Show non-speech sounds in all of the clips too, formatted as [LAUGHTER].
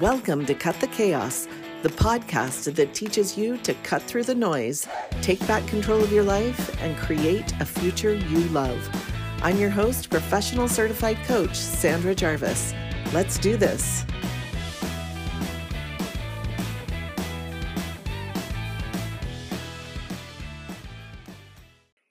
Welcome to Cut the Chaos, the podcast that teaches you to cut through the noise, take back control of your life, and create a future you love. I'm your host, professional certified coach, Sandra Jarvis. Let's do this.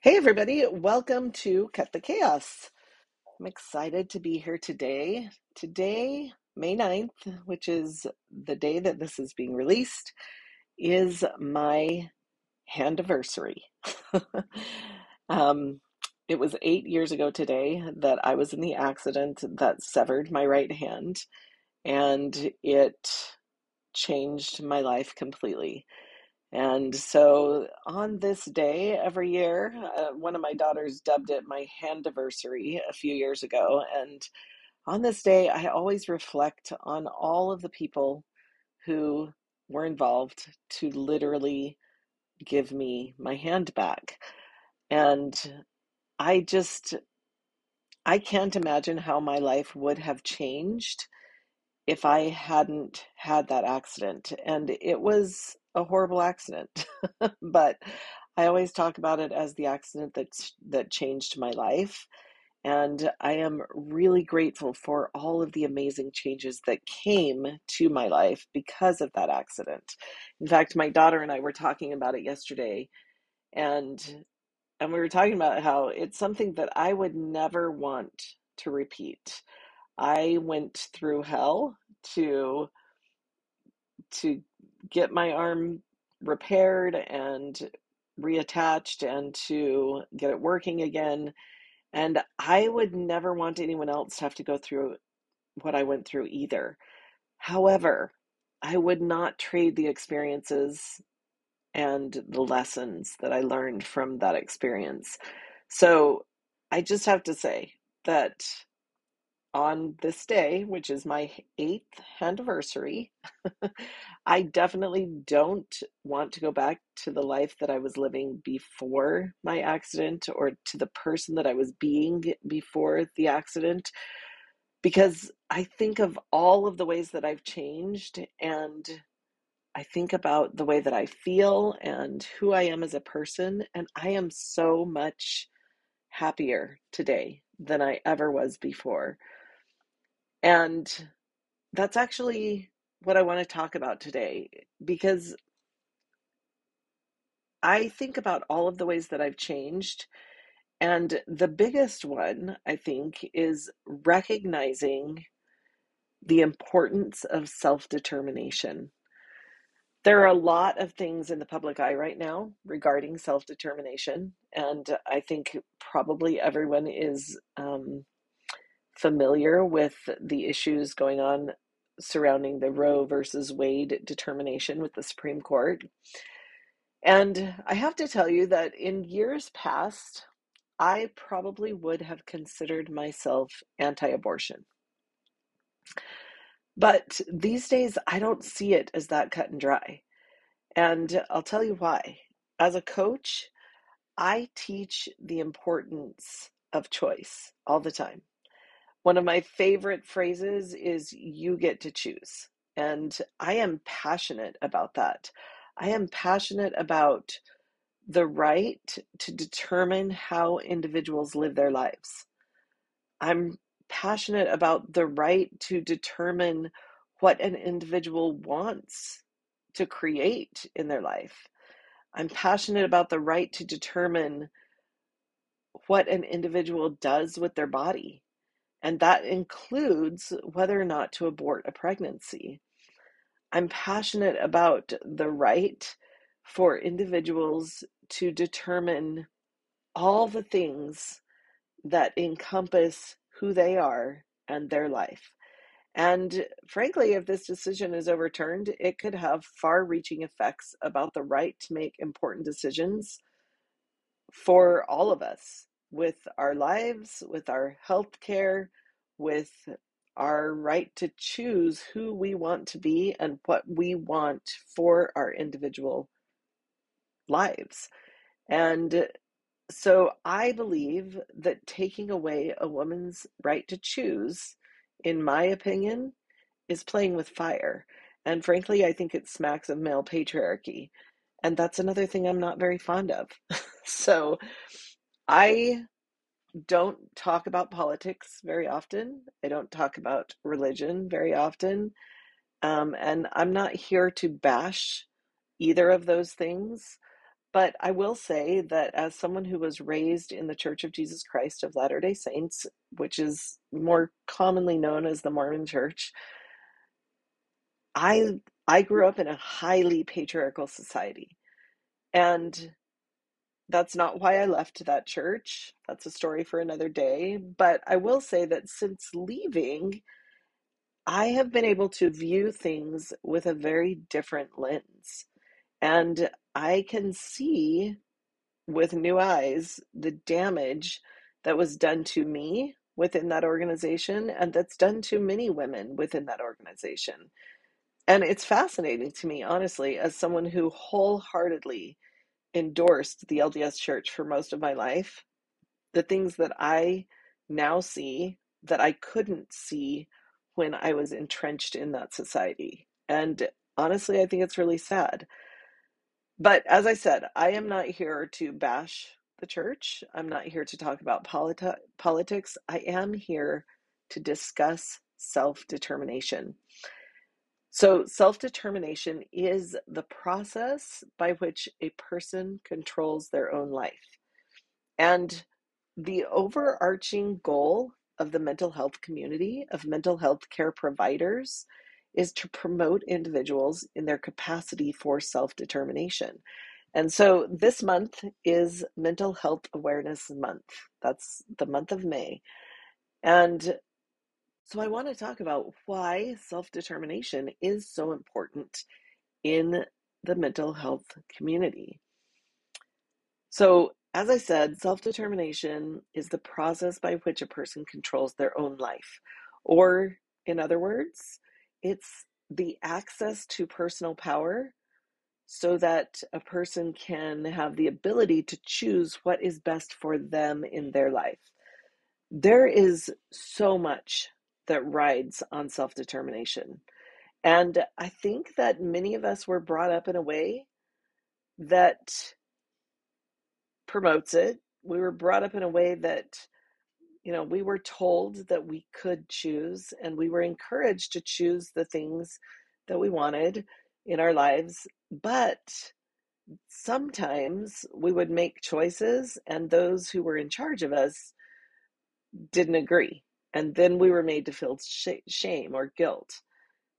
Hey, everybody, welcome to Cut the Chaos. I'm excited to be here today. Today, May 9th, which is the day that this is being released, is my handiversary. [LAUGHS] um, it was eight years ago today that I was in the accident that severed my right hand, and it changed my life completely. And so on this day every year, uh, one of my daughters dubbed it my handiversary a few years ago. And on this day, I always reflect on all of the people who were involved to literally give me my hand back. And I just, I can't imagine how my life would have changed if I hadn't had that accident. And it was a horrible accident, [LAUGHS] but I always talk about it as the accident that that changed my life. And I am really grateful for all of the amazing changes that came to my life because of that accident. In fact, my daughter and I were talking about it yesterday, and and we were talking about how it's something that I would never want to repeat. I went through hell to to get my arm repaired and reattached and to get it working again. And I would never want anyone else to have to go through what I went through either. However, I would not trade the experiences and the lessons that I learned from that experience. So I just have to say that on this day, which is my eighth anniversary, [LAUGHS] I definitely don't want to go back to the life that I was living before my accident or to the person that I was being before the accident because I think of all of the ways that I've changed and I think about the way that I feel and who I am as a person, and I am so much happier today than I ever was before. And that's actually what I want to talk about today because I think about all of the ways that I've changed. And the biggest one, I think, is recognizing the importance of self determination. There are a lot of things in the public eye right now regarding self determination. And I think probably everyone is um, familiar with the issues going on surrounding the Roe versus Wade determination with the Supreme Court. And I have to tell you that in years past, I probably would have considered myself anti abortion. But these days, I don't see it as that cut and dry. And I'll tell you why. As a coach, I teach the importance of choice all the time. One of my favorite phrases is you get to choose. And I am passionate about that. I am passionate about the right to determine how individuals live their lives. I'm passionate about the right to determine what an individual wants to create in their life. I'm passionate about the right to determine what an individual does with their body and that includes whether or not to abort a pregnancy. I'm passionate about the right for individuals to determine all the things that encompass who they are and their life. And frankly, if this decision is overturned, it could have far reaching effects about the right to make important decisions for all of us with our lives, with our health care, with our right to choose who we want to be and what we want for our individual lives. And so I believe that taking away a woman's right to choose, in my opinion, is playing with fire. And frankly, I think it smacks of male patriarchy. And that's another thing I'm not very fond of. [LAUGHS] so I don't talk about politics very often. I don't talk about religion very often. Um, and I'm not here to bash either of those things. But I will say that as someone who was raised in the Church of Jesus Christ of Latter day Saints, which is more commonly known as the Mormon Church, I I grew up in a highly patriarchal society. And that's not why I left that church. That's a story for another day. But I will say that since leaving, I have been able to view things with a very different lens. And I can see with new eyes the damage that was done to me within that organization and that's done to many women within that organization. And it's fascinating to me, honestly, as someone who wholeheartedly endorsed the LDS church for most of my life, the things that I now see that I couldn't see when I was entrenched in that society. And honestly, I think it's really sad. But as I said, I am not here to bash the church. I'm not here to talk about politi- politics. I am here to discuss self determination. So, self determination is the process by which a person controls their own life. And the overarching goal of the mental health community, of mental health care providers, is to promote individuals in their capacity for self determination. And so this month is Mental Health Awareness Month. That's the month of May. And so I want to talk about why self determination is so important in the mental health community. So, as I said, self determination is the process by which a person controls their own life. Or, in other words, it's the access to personal power so that a person can have the ability to choose what is best for them in their life. There is so much that rides on self determination. And I think that many of us were brought up in a way that promotes it. We were brought up in a way that, you know, we were told that we could choose and we were encouraged to choose the things that we wanted in our lives. But sometimes we would make choices and those who were in charge of us didn't agree. And then we were made to feel shame or guilt.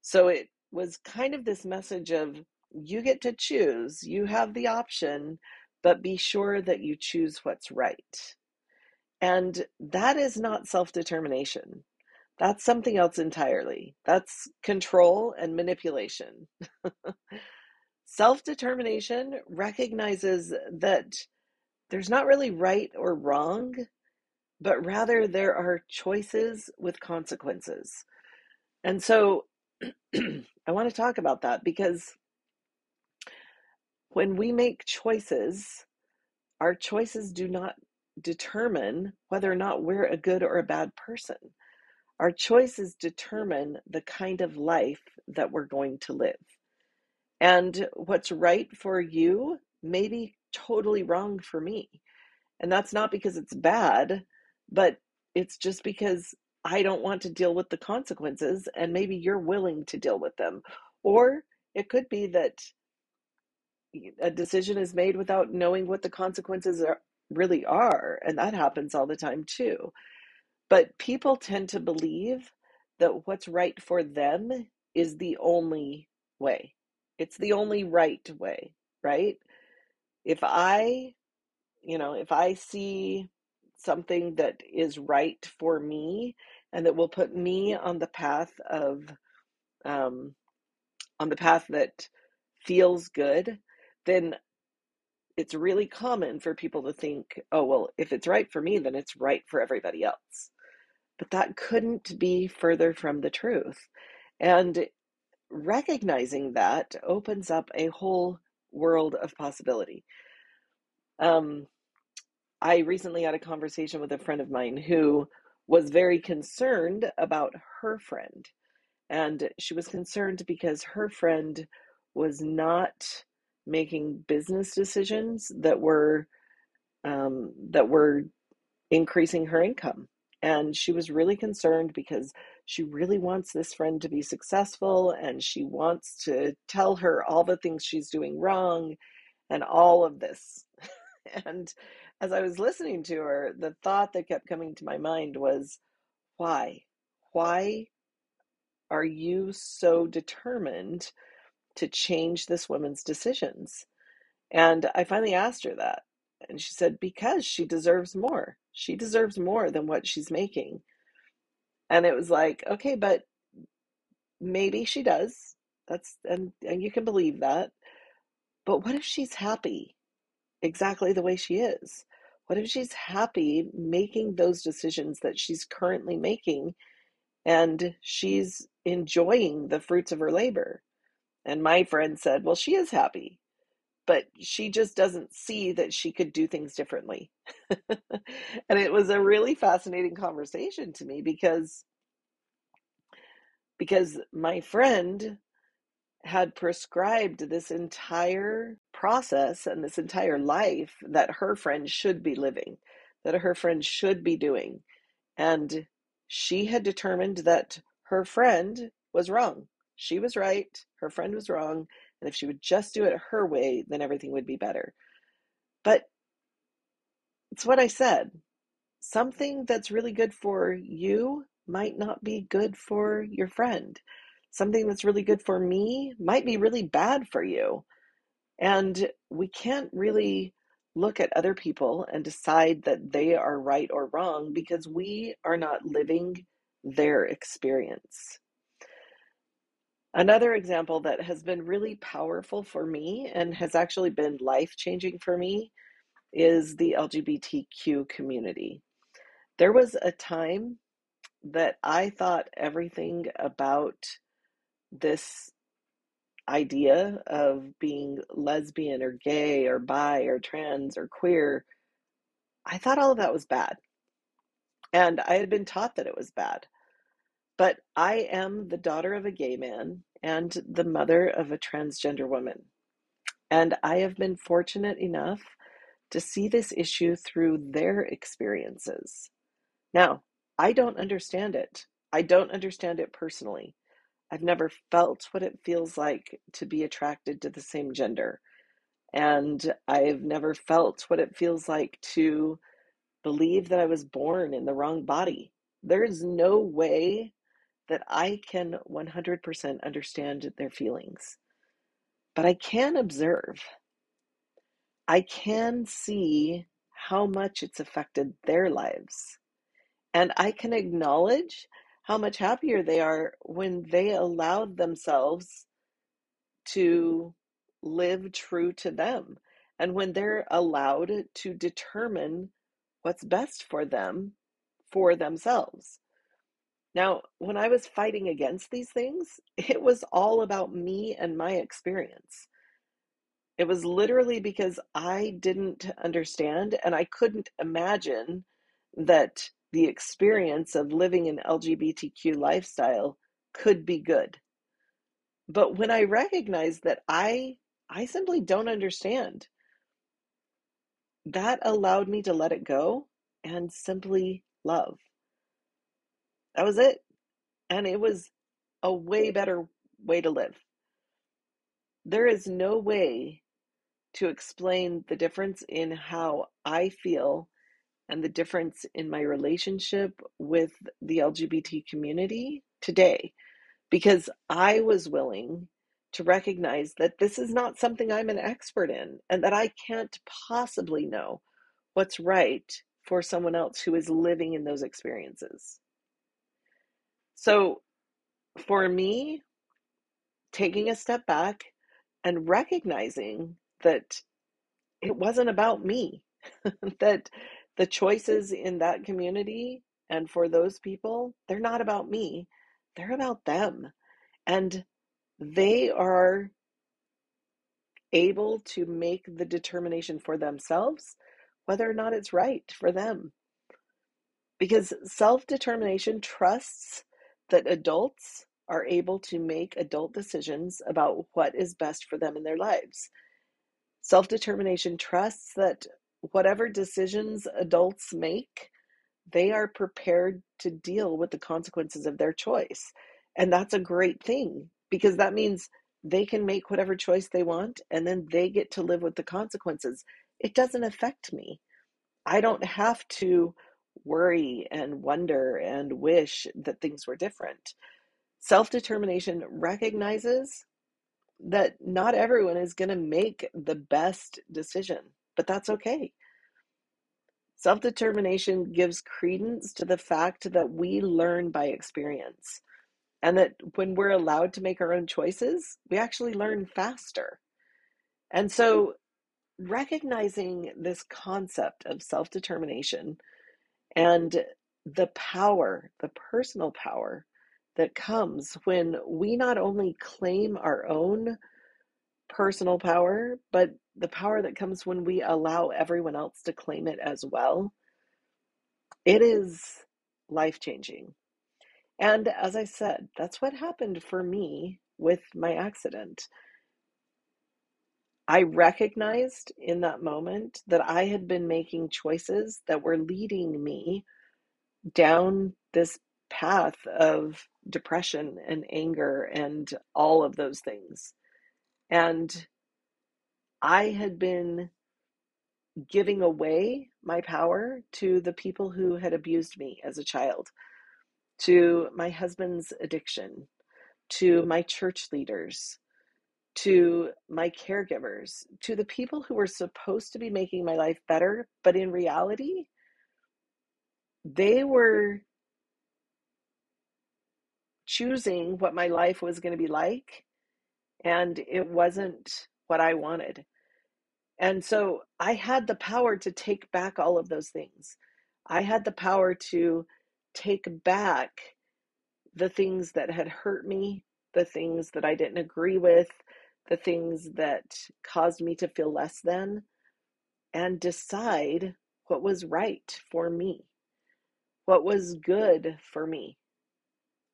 So it was kind of this message of you get to choose, you have the option, but be sure that you choose what's right. And that is not self determination. That's something else entirely. That's control and manipulation. [LAUGHS] self determination recognizes that there's not really right or wrong, but rather there are choices with consequences. And so [CLEARS THROAT] I want to talk about that because when we make choices, our choices do not determine whether or not we're a good or a bad person. Our choices determine the kind of life that we're going to live. And what's right for you may be totally wrong for me. And that's not because it's bad, but it's just because I don't want to deal with the consequences, and maybe you're willing to deal with them. Or it could be that a decision is made without knowing what the consequences are, really are, and that happens all the time too. But people tend to believe that what's right for them is the only way. It's the only right way, right? If I, you know, if I see something that is right for me and that will put me on the path of um, on the path that feels good then it's really common for people to think oh well if it's right for me then it's right for everybody else. But that couldn't be further from the truth and recognizing that opens up a whole world of possibility. Um, I recently had a conversation with a friend of mine who was very concerned about her friend. And she was concerned because her friend was not making business decisions that were um, that were increasing her income. And she was really concerned because she really wants this friend to be successful and she wants to tell her all the things she's doing wrong and all of this. [LAUGHS] And as I was listening to her, the thought that kept coming to my mind was, why? Why are you so determined to change this woman's decisions? And I finally asked her that. And she said, because she deserves more. She deserves more than what she's making. And it was like, okay, but maybe she does. That's and and you can believe that. But what if she's happy exactly the way she is? What if she's happy making those decisions that she's currently making and she's enjoying the fruits of her labor? And my friend said, Well, she is happy, but she just doesn't see that she could do things differently. [LAUGHS] and it was a really fascinating conversation to me because because my friend had prescribed this entire process and this entire life that her friend should be living, that her friend should be doing. And she had determined that her friend was wrong. She was right, her friend was wrong, and if she would just do it her way, then everything would be better. But it's what I said. Something that's really good for you might not be good for your friend. Something that's really good for me might be really bad for you. And we can't really look at other people and decide that they are right or wrong because we are not living their experience. Another example that has been really powerful for me and has actually been life changing for me is the LGBTQ community. There was a time that I thought everything about this idea of being lesbian or gay or bi or trans or queer, I thought all of that was bad. And I had been taught that it was bad. But I am the daughter of a gay man and the mother of a transgender woman. And I have been fortunate enough to see this issue through their experiences. Now, I don't understand it. I don't understand it personally. I've never felt what it feels like to be attracted to the same gender. And I've never felt what it feels like to believe that I was born in the wrong body. There is no way that I can 100% understand their feelings, but I can observe. I can see how much it's affected their lives. And I can acknowledge how much happier they are when they allowed themselves to live true to them and when they're allowed to determine what's best for them for themselves. Now, when I was fighting against these things, [LAUGHS] it was all about me and my experience. It was literally because I didn't understand and I couldn't imagine that the experience of living an LGBTQ lifestyle could be good. But when I recognized that I I simply don't understand, that allowed me to let it go and simply love. That was it. And it was a way better way to live. There is no way to explain the difference in how I feel and the difference in my relationship with the LGBT community today because I was willing to recognize that this is not something I'm an expert in and that I can't possibly know what's right for someone else who is living in those experiences. So for me, taking a step back and recognizing that it wasn't about me, [LAUGHS] that the choices in that community and for those people, they're not about me, they're about them. And they are able to make the determination for themselves whether or not it's right for them. Because self determination trusts that adults are able to make adult decisions about what is best for them in their lives. Self determination trusts that whatever decisions adults make, they are prepared to deal with the consequences of their choice. And that's a great thing because that means they can make whatever choice they want and then they get to live with the consequences. It doesn't affect me. I don't have to worry and wonder and wish that things were different. Self determination recognizes that not everyone is going to make the best decision, but that's okay. Self determination gives credence to the fact that we learn by experience and that when we're allowed to make our own choices, we actually learn faster. And so, recognizing this concept of self determination and the power, the personal power that comes when we not only claim our own personal power, but the power that comes when we allow everyone else to claim it as well, it is life changing. And as I said, that's what happened for me with my accident. I recognized in that moment that I had been making choices that were leading me down this path of depression and anger and all of those things. And I had been giving away my power to the people who had abused me as a child, to my husband's addiction, to my church leaders, to my caregivers, to the people who were supposed to be making my life better, but in reality, they were choosing what my life was going to be like, and it wasn't what I wanted. And so I had the power to take back all of those things. I had the power to take back the things that had hurt me, the things that I didn't agree with, the things that caused me to feel less than, and decide what was right for me, what was good for me,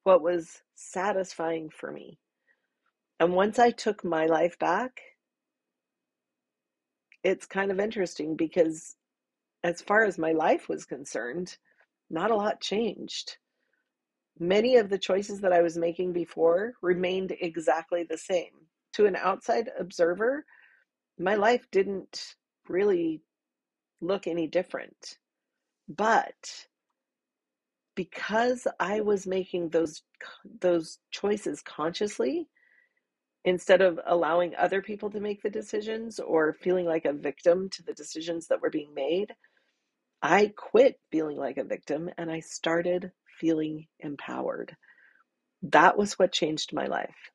what was satisfying for me. And once I took my life back, it's kind of interesting because as far as my life was concerned, not a lot changed. Many of the choices that I was making before remained exactly the same. To an outside observer, my life didn't really look any different. But because I was making those those choices consciously, instead of allowing other people to make the decisions or feeling like a victim to the decisions that were being made, I quit feeling like a victim and I started feeling empowered. That was what changed my life.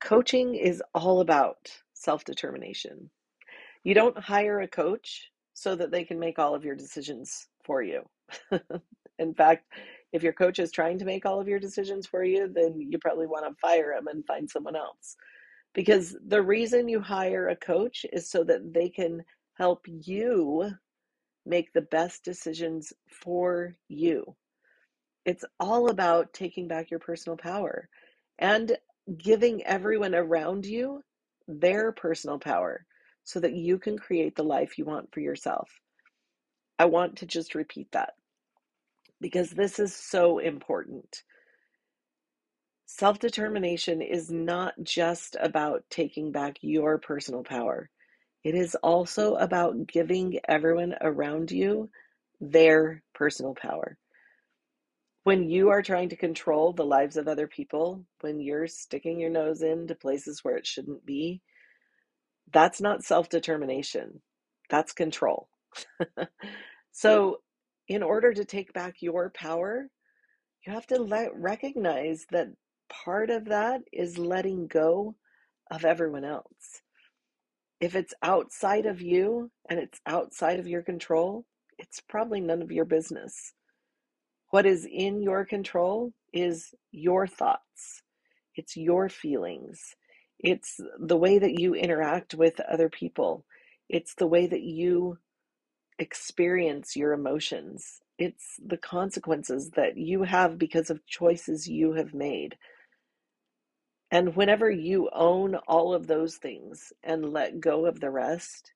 Coaching is all about self determination. You don't hire a coach so that they can make all of your decisions for you. [LAUGHS] In fact, if your coach is trying to make all of your decisions for you, then you probably want to fire him and find someone else. Because the reason you hire a coach is so that they can help you make the best decisions for you. It's all about taking back your personal power and giving everyone around you their personal power so that you can create the life you want for yourself. I want to just repeat that because this is so important. Self determination is not just about taking back your personal power, it is also about giving everyone around you their personal power. When you are trying to control the lives of other people, when you're sticking your nose into places where it shouldn't be, that's not self determination, that's control. [LAUGHS] so, in order to take back your power, you have to let, recognize that part of that is letting go of everyone else. If it's outside of you and it's outside of your control, it's probably none of your business. What is in your control is your thoughts, it's your feelings, it's the way that you interact with other people, it's the way that you experience your emotions. it's the consequences that you have because of choices you have made. And whenever you own all of those things and let go of the rest,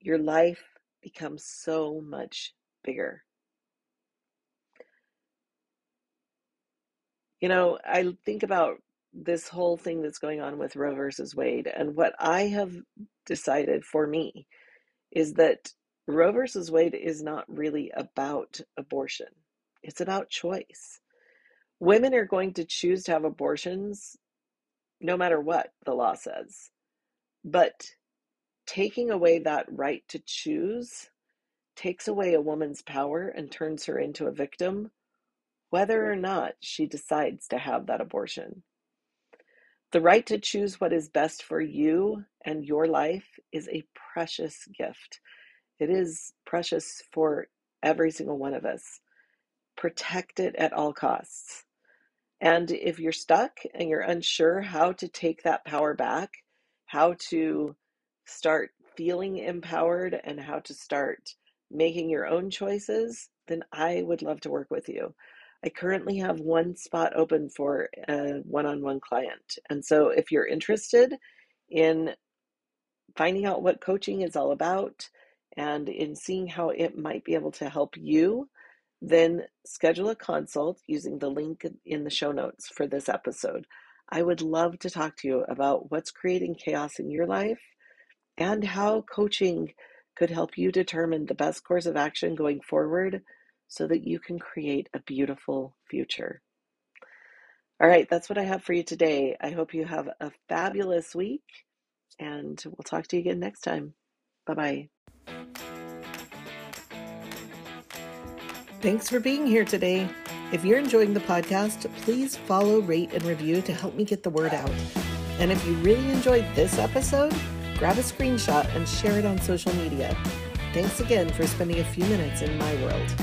your life becomes so much bigger. You know, I think about this whole thing that's going on with Roe versus Wade, and what I have decided for me is that Roe versus Wade is not really about abortion, it's about choice. Women are going to choose to have abortions no matter what the law says. But taking away that right to choose takes away a woman's power and turns her into a victim whether or not she decides to have that abortion. The right to choose what is best for you and your life is a precious gift. It is precious for every single one of us. Protect it at all costs. And if you're stuck and you're unsure how to take that power back, how to start feeling empowered, and how to start making your own choices, then I would love to work with you. I currently have one spot open for a one on one client. And so if you're interested in finding out what coaching is all about and in seeing how it might be able to help you, then schedule a consult using the link in the show notes for this episode. I would love to talk to you about what's creating chaos in your life and how coaching could help you determine the best course of action going forward so that you can create a beautiful future. All right, that's what I have for you today. I hope you have a fabulous week, and we'll talk to you again next time. Bye bye. Thanks for being here today. If you're enjoying the podcast, please follow, rate, and review to help me get the word out. And if you really enjoyed this episode, grab a screenshot and share it on social media. Thanks again for spending a few minutes in my world.